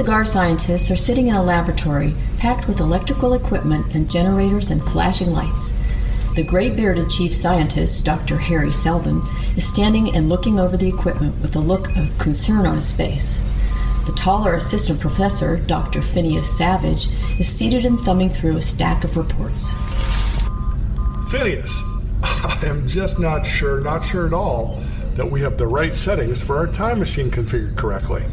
two cigar scientists are sitting in a laboratory packed with electrical equipment and generators and flashing lights. The gray bearded chief scientist, Dr. Harry Seldon, is standing and looking over the equipment with a look of concern on his face. The taller assistant professor, Dr. Phineas Savage, is seated and thumbing through a stack of reports. Phineas, I am just not sure, not sure at all, that we have the right settings for our time machine configured correctly.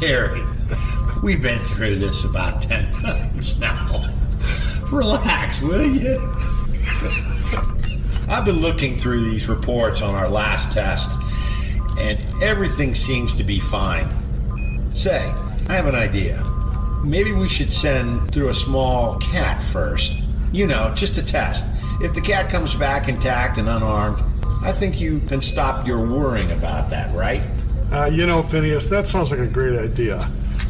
Harry, we've been through this about ten times now. Relax, will you? I've been looking through these reports on our last test, and everything seems to be fine. Say, I have an idea. Maybe we should send through a small cat first. You know, just a test. If the cat comes back intact and unarmed, I think you can stop your worrying about that, right? Uh, you know, Phineas, that sounds like a great idea.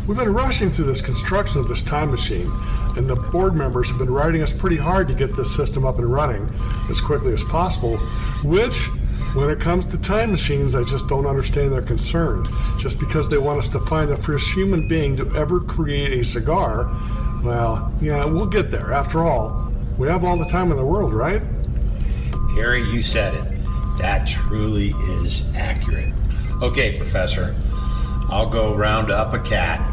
We've been rushing through this construction of this time machine, and the board members have been writing us pretty hard to get this system up and running as quickly as possible, which, when it comes to time machines, I just don't understand their concern. Just because they want us to find the first human being to ever create a cigar, well, yeah, we'll get there. After all, we have all the time in the world, right? Harry, you said it. That truly is accurate. Okay, Professor. I'll go round up a cat.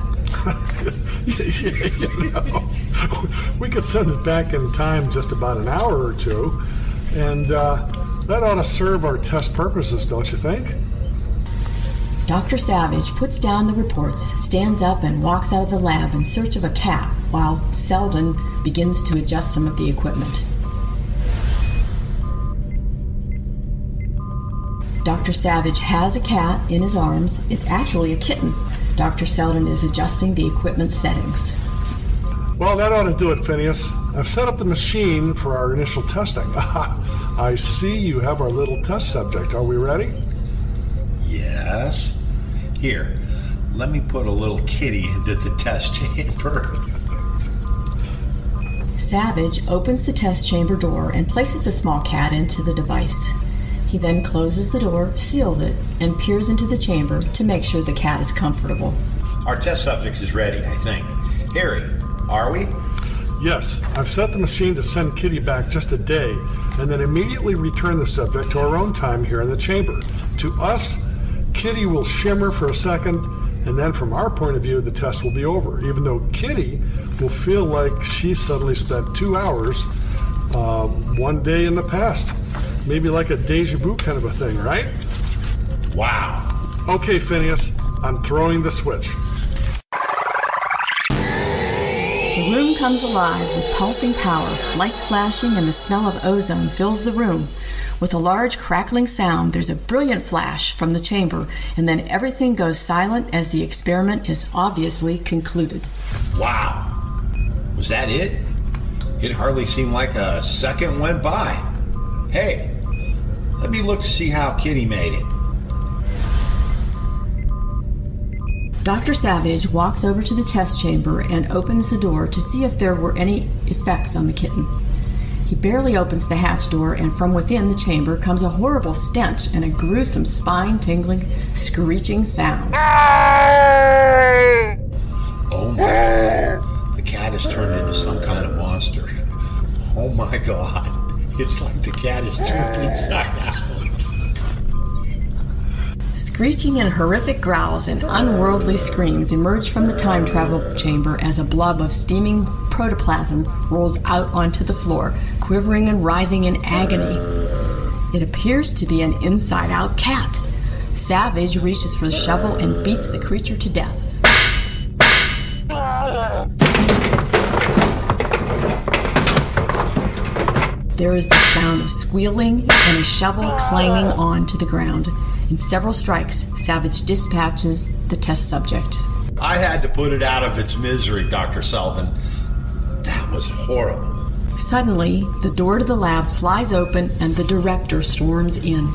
Know, we could send it back in time just about an hour or two, and uh, that ought to serve our test purposes, don't you think? Dr. Savage puts down the reports, stands up, and walks out of the lab in search of a cat while Selden begins to adjust some of the equipment. Dr. Savage has a cat in his arms. It's actually a kitten. Dr. Seldon is adjusting the equipment settings. Well, that ought to do it, Phineas. I've set up the machine for our initial testing. I see you have our little test subject. Are we ready? Yes. Here, let me put a little kitty into the test chamber. Savage opens the test chamber door and places the small cat into the device. He then closes the door, seals it, and peers into the chamber to make sure the cat is comfortable. Our test subject is ready, I think. Harry, are we? Yes, I've set the machine to send Kitty back just a day and then immediately return the subject to our own time here in the chamber. To us, Kitty will shimmer for a second, and then from our point of view, the test will be over, even though Kitty will feel like she suddenly spent two hours uh, one day in the past. Maybe like a deja vu kind of a thing, right? Wow. Okay, Phineas, I'm throwing the switch. The room comes alive with pulsing power, lights flashing, and the smell of ozone fills the room. With a large crackling sound, there's a brilliant flash from the chamber, and then everything goes silent as the experiment is obviously concluded. Wow. Was that it? It hardly seemed like a second went by. Hey, let me look to see how Kitty made it. Dr. Savage walks over to the test chamber and opens the door to see if there were any effects on the kitten. He barely opens the hatch door, and from within the chamber comes a horrible stench and a gruesome, spine tingling, screeching sound. Oh my god. The cat has turned into some kind of monster. Oh my god. It's like the cat is turned inside out. Screeching and horrific growls and unworldly screams emerge from the time travel chamber as a blob of steaming protoplasm rolls out onto the floor, quivering and writhing in agony. It appears to be an inside out cat. Savage reaches for the shovel and beats the creature to death. There is the sound of squealing and a shovel clanging onto the ground. In several strikes, Savage dispatches the test subject. I had to put it out of its misery, Dr. Seldon. That was horrible. Suddenly, the door to the lab flies open and the director storms in.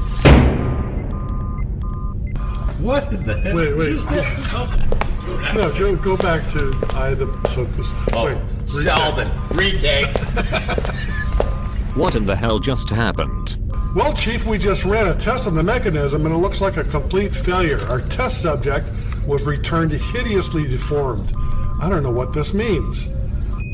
What in the heck? Wait, wait. just? No, go, go back to I the so just Oh, wait, retake. Seldon, retake. What in the hell just happened? Well, Chief, we just ran a test on the mechanism and it looks like a complete failure. Our test subject was returned hideously deformed. I don't know what this means.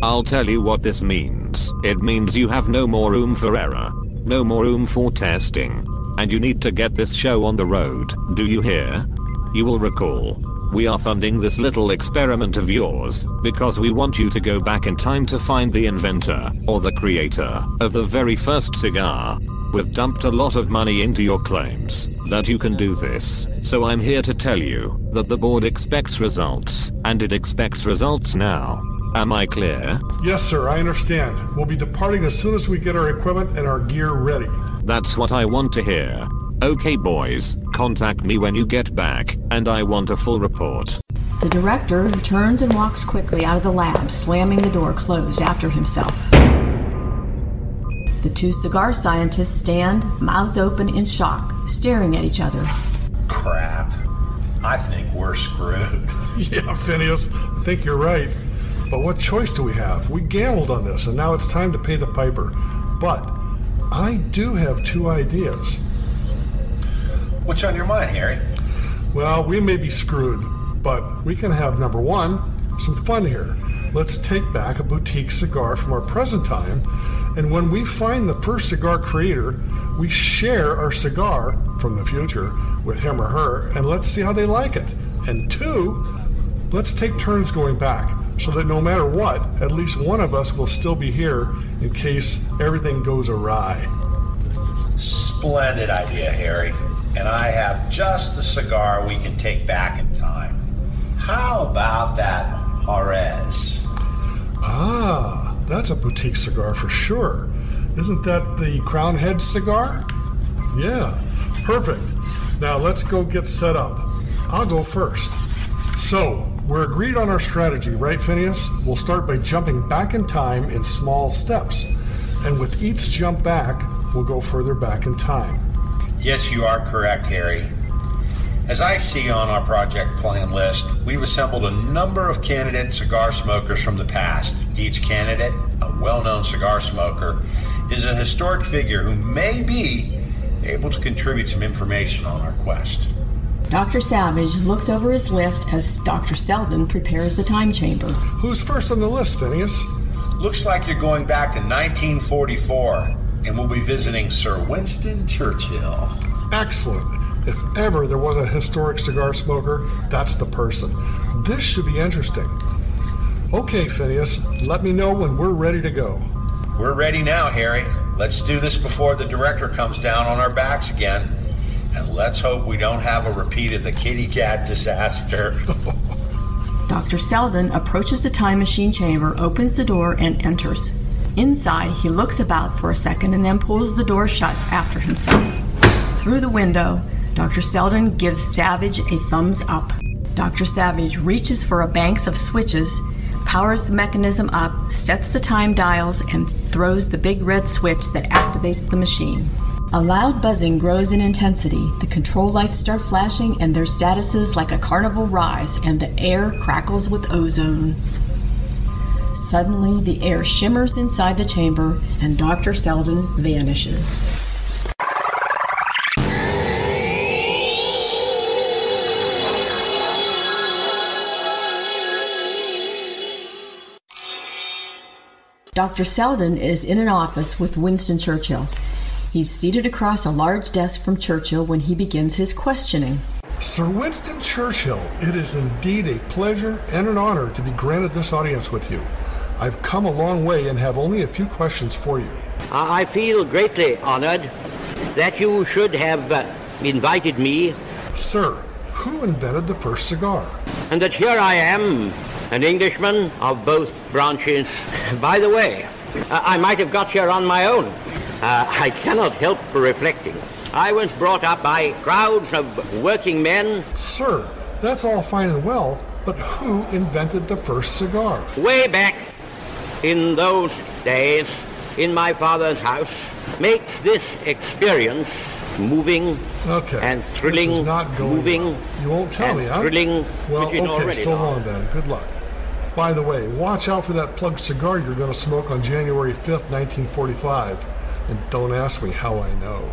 I'll tell you what this means. It means you have no more room for error, no more room for testing, and you need to get this show on the road. Do you hear? You will recall. We are funding this little experiment of yours because we want you to go back in time to find the inventor or the creator of the very first cigar. We've dumped a lot of money into your claims that you can do this, so I'm here to tell you that the board expects results, and it expects results now. Am I clear? Yes, sir, I understand. We'll be departing as soon as we get our equipment and our gear ready. That's what I want to hear. Okay, boys, contact me when you get back, and I want a full report. The director turns and walks quickly out of the lab, slamming the door closed after himself. The two cigar scientists stand, mouths open in shock, staring at each other. Crap. I think we're screwed. Yeah, Phineas, I think you're right. But what choice do we have? We gambled on this, and now it's time to pay the piper. But I do have two ideas. What's on your mind, Harry? Well, we may be screwed, but we can have number one, some fun here. Let's take back a boutique cigar from our present time, and when we find the first cigar creator, we share our cigar from the future with him or her, and let's see how they like it. And two, let's take turns going back so that no matter what, at least one of us will still be here in case everything goes awry. Splendid idea, Harry. And I have just the cigar we can take back in time. How about that Juarez? Ah, that's a boutique cigar for sure. Isn't that the Crown Head cigar? Yeah, perfect. Now let's go get set up. I'll go first. So, we're agreed on our strategy, right, Phineas? We'll start by jumping back in time in small steps. And with each jump back, we'll go further back in time. Yes, you are correct, Harry. As I see on our project plan list, we've assembled a number of candidate cigar smokers from the past. Each candidate, a well known cigar smoker, is a historic figure who may be able to contribute some information on our quest. Dr. Savage looks over his list as Dr. Selden prepares the time chamber. Who's first on the list, Phineas? Looks like you're going back to 1944, and we'll be visiting Sir Winston Churchill. Excellent. If ever there was a historic cigar smoker, that's the person. This should be interesting. Okay, Phineas, let me know when we're ready to go. We're ready now, Harry. Let's do this before the director comes down on our backs again. And let's hope we don't have a repeat of the kitty cat disaster. Dr. Selden approaches the time machine chamber, opens the door, and enters. Inside, he looks about for a second and then pulls the door shut after himself. Through the window, Dr. Selden gives Savage a thumbs up. Dr. Savage reaches for a bank of switches, powers the mechanism up, sets the time dials, and throws the big red switch that activates the machine. A loud buzzing grows in intensity. The control lights start flashing, and their statuses like a carnival rise, and the air crackles with ozone. Suddenly, the air shimmers inside the chamber, and Dr. Selden vanishes. Dr. Selden is in an office with Winston Churchill. He's seated across a large desk from Churchill when he begins his questioning. Sir Winston Churchill, it is indeed a pleasure and an honor to be granted this audience with you. I've come a long way and have only a few questions for you. I feel greatly honored that you should have uh, invited me, Sir, who invented the first cigar? and that here I am, an Englishman of both branches. By the way, uh, I might have got here on my own. Uh, I cannot help reflecting. I was brought up by crowds of working men Sir, that's all fine and well, but who invented the first cigar? way back in those days in my father's house. Makes this experience moving Okay. and this thrilling, is not going moving, well. You won't tell me, huh? thrilling, Well, okay, so know. long then. Good luck. By the way, watch out for that plugged cigar you're going to smoke on January 5th, 1945. And don't ask me how I know.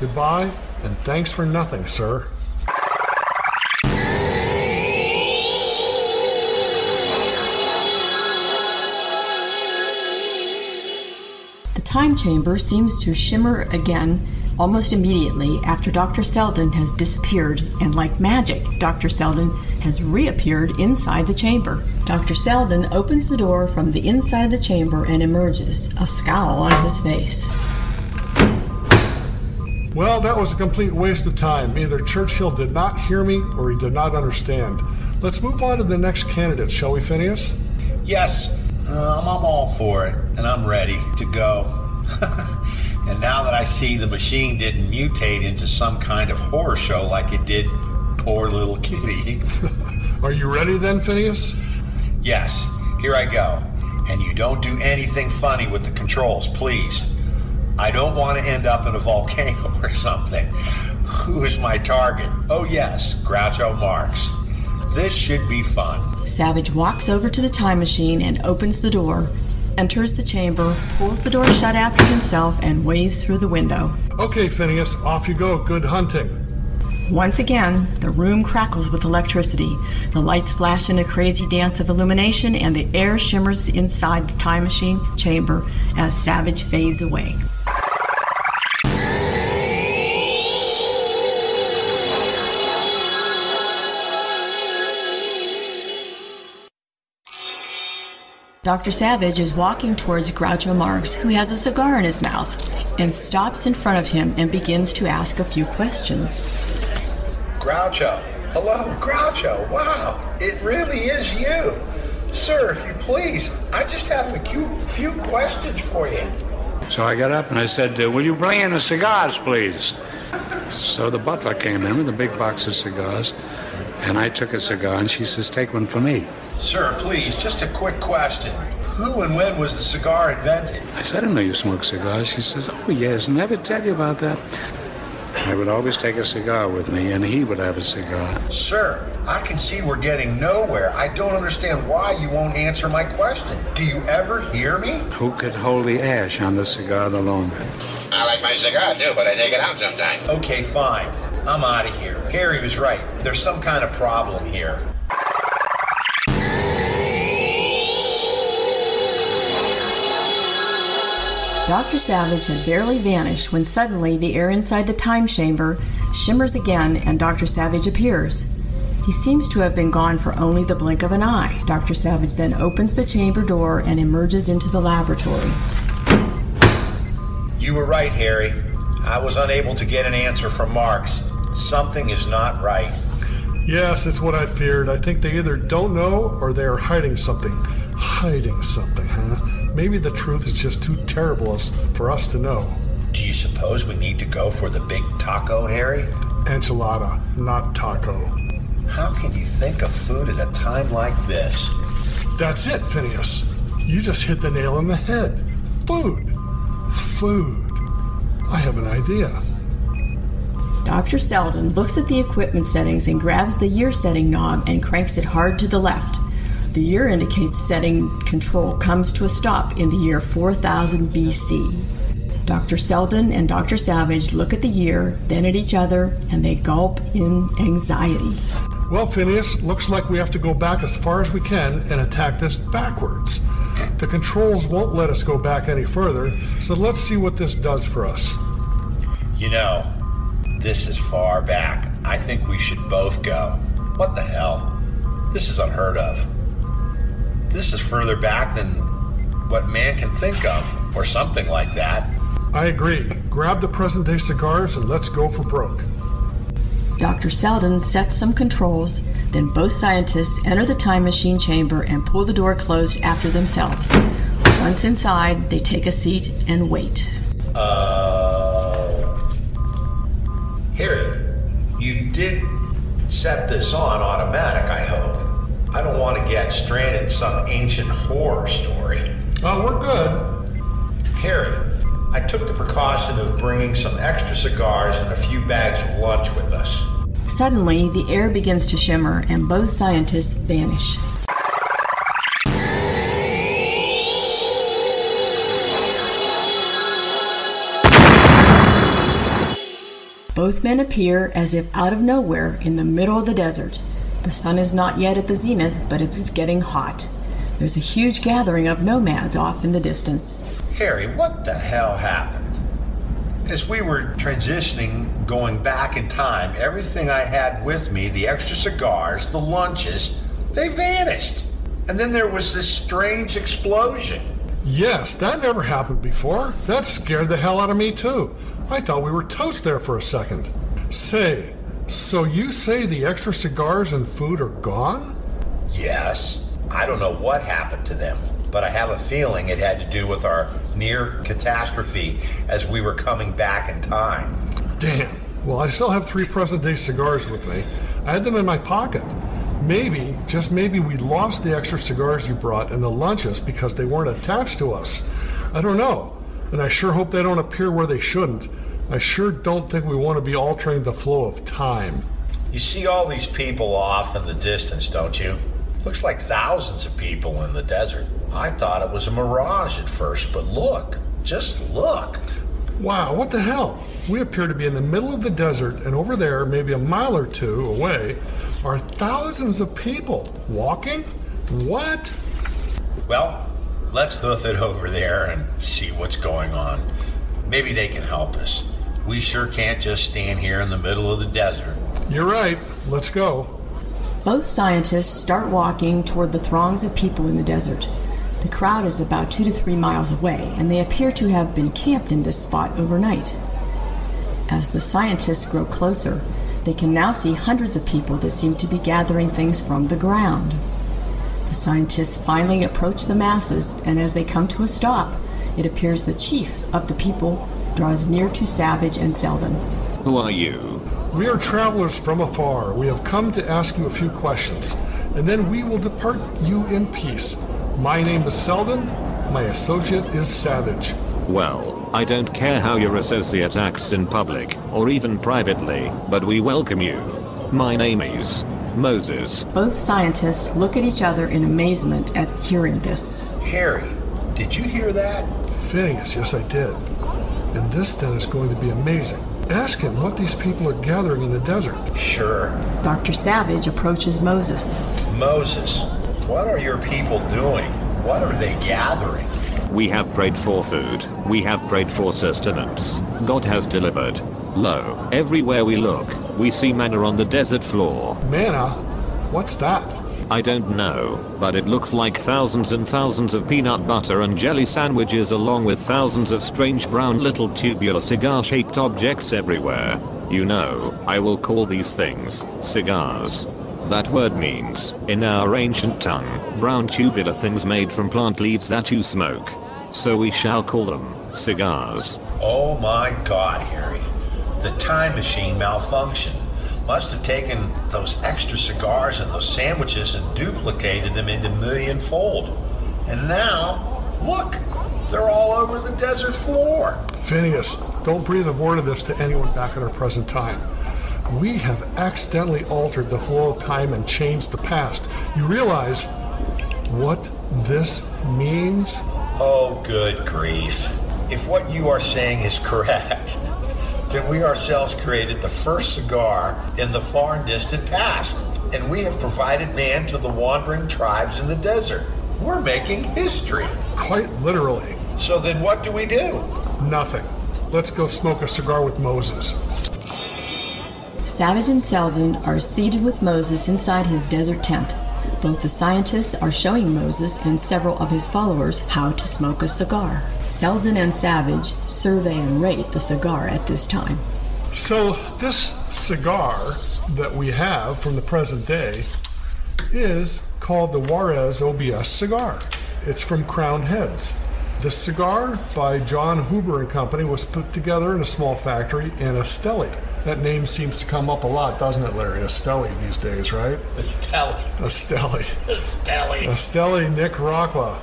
Goodbye, and thanks for nothing, sir. Time chamber seems to shimmer again almost immediately after Dr. Selden has disappeared, and like magic, Dr. Selden has reappeared inside the chamber. Dr. Selden opens the door from the inside of the chamber and emerges, a scowl on his face. Well, that was a complete waste of time. Either Churchill did not hear me or he did not understand. Let's move on to the next candidate, shall we, Phineas? Yes, um, I'm all for it, and I'm ready to go. and now that I see the machine didn't mutate into some kind of horror show like it did poor little kitty. Are you ready then, Phineas? yes, here I go. And you don't do anything funny with the controls, please. I don't want to end up in a volcano or something. Who is my target? Oh, yes, Groucho Marx. This should be fun. Savage walks over to the time machine and opens the door, enters the chamber, pulls the door shut after himself, and waves through the window. Okay, Phineas, off you go. Good hunting. Once again, the room crackles with electricity. The lights flash in a crazy dance of illumination, and the air shimmers inside the time machine chamber as Savage fades away. Dr. Savage is walking towards Groucho Marx, who has a cigar in his mouth, and stops in front of him and begins to ask a few questions. Groucho. Hello, Groucho. Wow, it really is you. Sir, if you please, I just have a few, few questions for you. So I got up and I said, uh, Will you bring in the cigars, please? So the butler came in with a big box of cigars, and I took a cigar, and she says, Take one for me. Sir, please, just a quick question. Who and when was the cigar invented? I said, I didn't know you smoke cigars. She says, Oh, yes, never tell you about that. I would always take a cigar with me, and he would have a cigar. Sir, I can see we're getting nowhere. I don't understand why you won't answer my question. Do you ever hear me? Who could hold the ash on the cigar the longer? I like my cigar too, but I take it out sometimes. Okay, fine. I'm out of here. Harry was right. There's some kind of problem here. Dr. Savage had barely vanished when suddenly the air inside the time chamber shimmers again and Dr. Savage appears. He seems to have been gone for only the blink of an eye. Dr. Savage then opens the chamber door and emerges into the laboratory. You were right, Harry. I was unable to get an answer from Marx. Something is not right. Yes, it's what I feared. I think they either don't know or they are hiding something. Hiding something, huh? Maybe the truth is just too terrible for us to know. Do you suppose we need to go for the big taco, Harry? Enchilada, not taco. How can you think of food at a time like this? That's it, Phineas. You just hit the nail on the head. Food. Food. I have an idea. Dr. Selden looks at the equipment settings and grabs the year setting knob and cranks it hard to the left. The year indicates setting control comes to a stop in the year 4000 BC. Dr. Selden and Dr. Savage look at the year, then at each other, and they gulp in anxiety. Well, Phineas, looks like we have to go back as far as we can and attack this backwards. The controls won't let us go back any further, so let's see what this does for us. You know, this is far back. I think we should both go. What the hell? This is unheard of. This is further back than what man can think of, or something like that. I agree. Grab the present day cigars and let's go for broke. Dr. Selden sets some controls, then both scientists enter the time machine chamber and pull the door closed after themselves. Once inside, they take a seat and wait. Uh, Harry, you did set this on automatic, I hope. I don't want to get stranded in some ancient horror story. Oh, we're good. Harry, I took the precaution of bringing some extra cigars and a few bags of lunch with us. Suddenly, the air begins to shimmer and both scientists vanish. Both men appear as if out of nowhere in the middle of the desert. The sun is not yet at the zenith, but it's getting hot. There's a huge gathering of nomads off in the distance. Harry, what the hell happened? As we were transitioning, going back in time, everything I had with me, the extra cigars, the lunches, they vanished. And then there was this strange explosion. Yes, that never happened before. That scared the hell out of me, too. I thought we were toast there for a second. Say, so you say the extra cigars and food are gone? Yes, I don't know what happened to them, but I have a feeling it had to do with our near catastrophe as we were coming back in time. Damn. Well, I still have three present day cigars with me. I had them in my pocket. Maybe, just maybe, we lost the extra cigars you brought and the lunches because they weren't attached to us. I don't know. And I sure hope they don't appear where they shouldn't. I sure don't think we want to be altering the flow of time. You see all these people off in the distance, don't you? Looks like thousands of people in the desert. I thought it was a mirage at first, but look, just look. Wow, what the hell? We appear to be in the middle of the desert, and over there, maybe a mile or two away, are thousands of people walking? What? Well, let's hoof it over there and see what's going on. Maybe they can help us. We sure can't just stand here in the middle of the desert. You're right. Let's go. Both scientists start walking toward the throngs of people in the desert. The crowd is about two to three miles away, and they appear to have been camped in this spot overnight. As the scientists grow closer, they can now see hundreds of people that seem to be gathering things from the ground. The scientists finally approach the masses, and as they come to a stop, it appears the chief of the people draws near to Savage and Selden. Who are you? We are travelers from afar. We have come to ask you a few questions, and then we will depart you in peace. My name is Selden. My associate is Savage. Well, I don't care how your associate acts in public, or even privately, but we welcome you. My name is Moses. Both scientists look at each other in amazement at hearing this. Harry, did you hear that? Phineas, yes, I did. And this then is going to be amazing. Ask him what these people are gathering in the desert. Sure. Dr. Savage approaches Moses. Moses, what are your people doing? What are they gathering? We have prayed for food. We have prayed for sustenance. God has delivered. Lo, everywhere we look, we see manna on the desert floor. Manna? What's that? I don't know, but it looks like thousands and thousands of peanut butter and jelly sandwiches along with thousands of strange brown little tubular cigar-shaped objects everywhere. You know, I will call these things cigars. That word means, in our ancient tongue, brown tubular things made from plant leaves that you smoke. So we shall call them cigars. Oh my god, Harry. The time machine malfunctioned. Must have taken those extra cigars and those sandwiches and duplicated them into millionfold. And now, look, they're all over the desert floor. Phineas, don't breathe a word of this to anyone back in our present time. We have accidentally altered the flow of time and changed the past. You realize what this means? Oh, good grief. If what you are saying is correct, then we ourselves created the first cigar in the far and distant past, and we have provided man to the wandering tribes in the desert. We're making history. Quite literally. So then what do we do? Nothing. Let's go smoke a cigar with Moses. Savage and Selden are seated with Moses inside his desert tent. Both the scientists are showing Moses and several of his followers how to smoke a cigar. Selden and Savage survey and rate the cigar at this time. So, this cigar that we have from the present day is called the Juarez OBS cigar. It's from Crowned Heads. The cigar by Jon Huber and Company was put together in a small factory in Esteli. That name seems to come up a lot, doesn't it, Larry? Esteli these days, right? Esteli. Esteli. Esteli. Esteli, Nicaragua.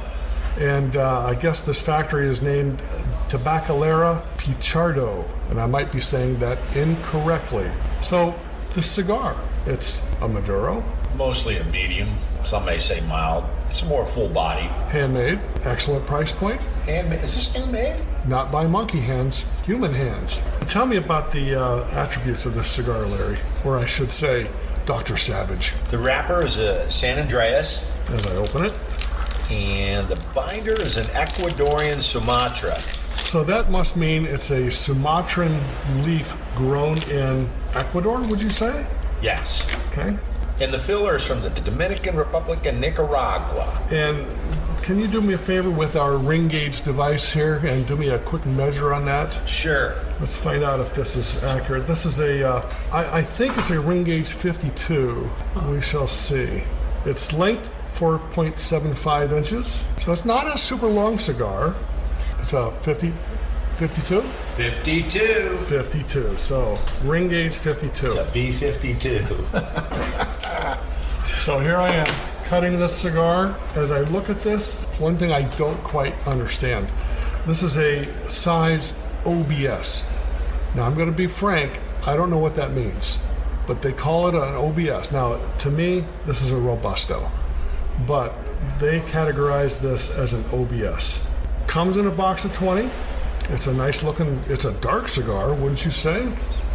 And uh, I guess this factory is named Tabacalera Pichardo, and I might be saying that incorrectly. So, the cigar, it's a Maduro, Mostly a medium. Some may say mild. It's more full body. handmade, excellent price point, Handmade. Is this handmade? not by monkey hands, human hands. Tell me about the uh, attributes of this cigar, Larry, or I should say, Dr. Savage. The wrapper is a San Andrés. As I open it, And the binder is an Ecuadorian Sumatra. So that must mean it's a Sumatran leaf grown in Ecuador, would you say? Yes. Okay. And the filler is from the Dominican Republic and Nicaragua. And can you do me a favor with our ring gauge device here and do me a quick measure on that? Sure. Let's find out if this is accurate. This is a, uh, I, I think it's a ring gauge 52. We shall see. Its length 4.75 inches, so it's not a super long cigar. It's a 50, 52, 52. 52. So ring gauge 52. It's a B 52. So here I am cutting this cigar. As I look at this, one thing I don't quite understand. This is a size OBS. Now I'm going to be frank, I don't know what that means, but they call it an OBS. Now, to me, this is a Robusto, but they categorize this as an OBS. Comes in a box of 20. It's a nice looking, it's a dark cigar, wouldn't you say?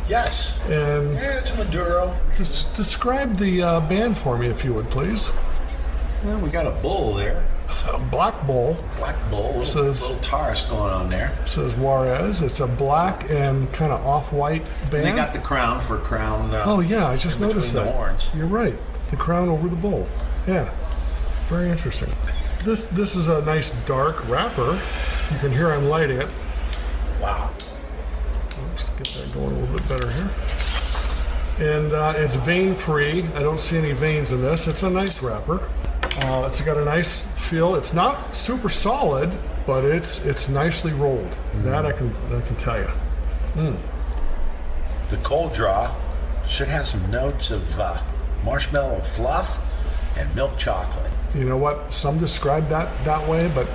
yes. And Yeah, it's a Maduro. just describe the uh, band for me, if you would, please. Well, we got a bull there. A black bull. Black bull. Little, Says- little Taurus going on there. says Juarez. It's a black and kind of off-white band. They got the crown for crown. Uh, oh yeah, I just noticed that. the horns. You're right. The crown over the bull. Yeah, very interesting. This this is a nice dark wrapper. You can hear I'm lighting it. Wow. Let's get that going a little bit better here. And uh, it's vein-free. I don't see any veins in this. It's a nice wrapper. Uh, it's got a nice feel. It's not super solid, but it's it's nicely rolled. That I can I can tell you. The cold draw should have some notes of uh, marshmallow fluff and milk chocolate. You know what? Some describe that that way, but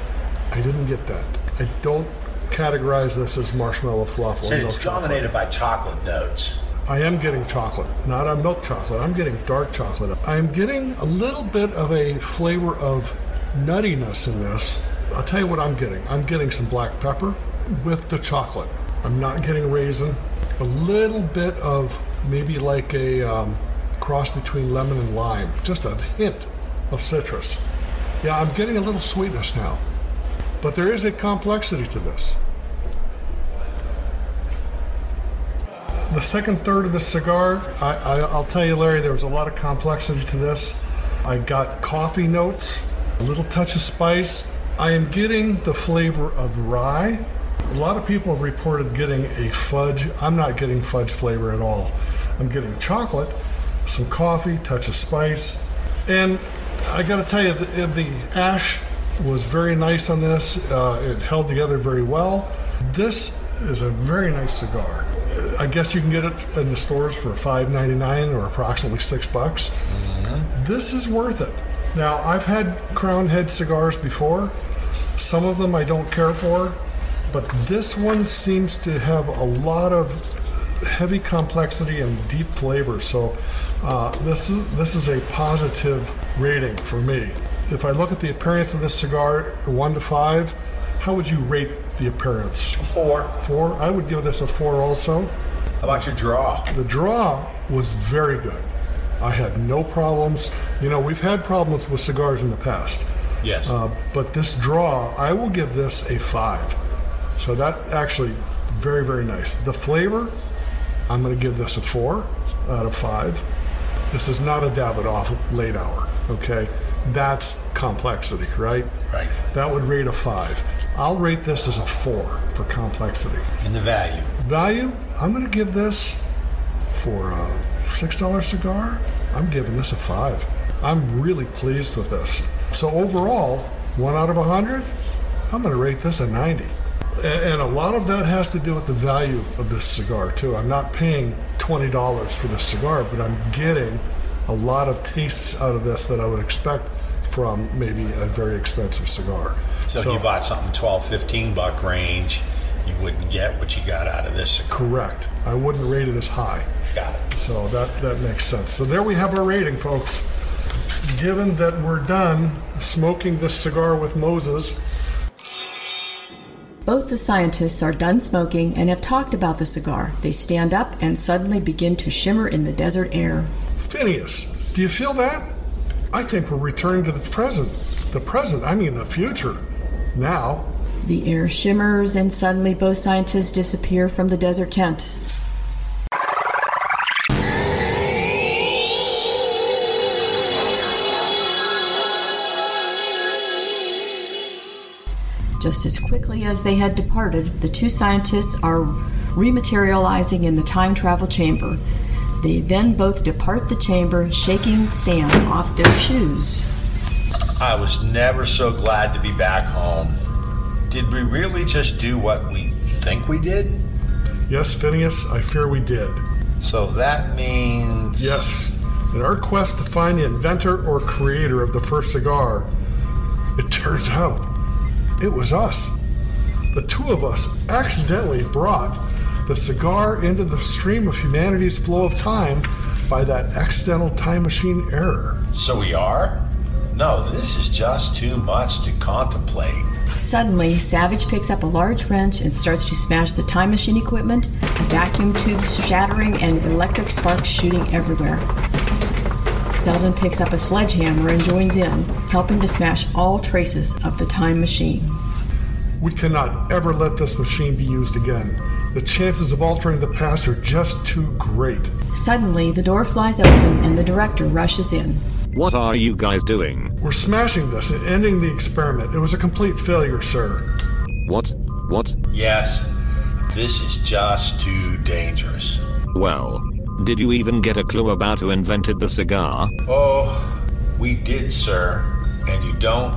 I didn't get that. I don't categorize this as marshmallow fluff milk it's chocolate. dominated by chocolate notes. I am getting chocolate, not a milk chocolate. I'm getting dark chocolate. I'm getting a little bit of a flavor of nuttiness in this. I'll tell you what I'm getting. I'm getting some black pepper with the chocolate. I'm not getting raisin. A little bit of maybe like a um, cross between lemon and lime. Just a hint of citrus. Yeah, I'm getting a little sweetness now. But there is a complexity to this. The second third of the cigar, I, I, I'll tell you, Larry, there was a lot of complexity to this. I got coffee notes, a little touch of spice. I am getting the flavor of rye. A lot of people have reported getting a fudge. I'm not getting fudge flavor at all. I'm getting chocolate, some coffee, touch of spice, and I got to tell you, the, the ash was very nice on this. Uh, it held together very well. This is a very nice cigar. I guess you can get it in the stores for $5.99 or approximately six bucks. This is worth it. Now, I've had Crown Head cigars before. Some of them I don't care for, but this one seems to have a lot of heavy complexity and deep flavor. So uh, this is this is a positive rating for me. If I look at the appearance of this cigar, one to five, how would you rate the appearance? Four. Four. I would give this a four also. How about your draw? The draw was very good. I had no problems. You know, we've had problems with cigars in the past. Yes. Uh, but this draw, I will give this a five. So that actually very, very nice. The flavor, I'm going to give this a four out of five. This is not a Davidoff late hour, okay? That's complexity, right? Right. That would rate a five. I'll rate this as a four for complexity. and the value. Value, I'm going to give this for a $6 cigar. I'm giving this a five. I'm really pleased with this. So overall, one out of a 100, I'm going to rate this a 90. And a lot of that has to do with the value of this cigar, too. I'm not paying $20 for this cigar, but I'm getting a lot of tastes out of this that I would expect from maybe a very expensive cigar. So, if you bought something 12, 15 buck range, you wouldn't get what you got out of this cigar. correct. I wouldn't rate it as high. Got it. So that, that makes sense. So there we have our rating, folks. Given that we're done smoking this cigar with Moses, Both the scientists are done smoking and have talked about the cigar. They stand up and suddenly begin to shimmer in the desert air. Phineas, do you feel that? I think we're returning to the present. The present, I mean the future. Now, The air shimmers, and suddenly both scientists disappear from the desert tent. Just as quickly as they had departed, the two scientists are rematerializing in the time travel chamber. They then both depart the chamber, shaking sand off their shoes. I was never so glad to be back home. Did we really just do what we think we did? yes, Phineas, I fear we did. So that means. Yes, in our quest to find the inventor or creator of the first cigar, it turns out it was us. The two of us accidentally brought the cigar into the stream of humanity's flow of time by that accidental time machine error. So we are? No, this is just too much to contemplate. Suddenly, Savage picks up a large wrench and starts to smash the time machine equipment, the vacuum tubes shattering and electric sparks shooting everywhere. Selden picks up a sledgehammer and joins in, helping to smash all traces of the time machine. We cannot ever let this machine be used again. The chances of altering the past are just too great. Suddenly, the door flies open and the director rushes in. What are you guys doing? We're smashing this and ending the experiment. It was a complete failure, sir. What? What? Yes, this is just too dangerous. Well, did you even get a clue about who invented the cigar? Oh, we did, sir. And you don't?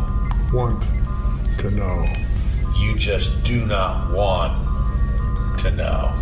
Want to know. You just do not want to know.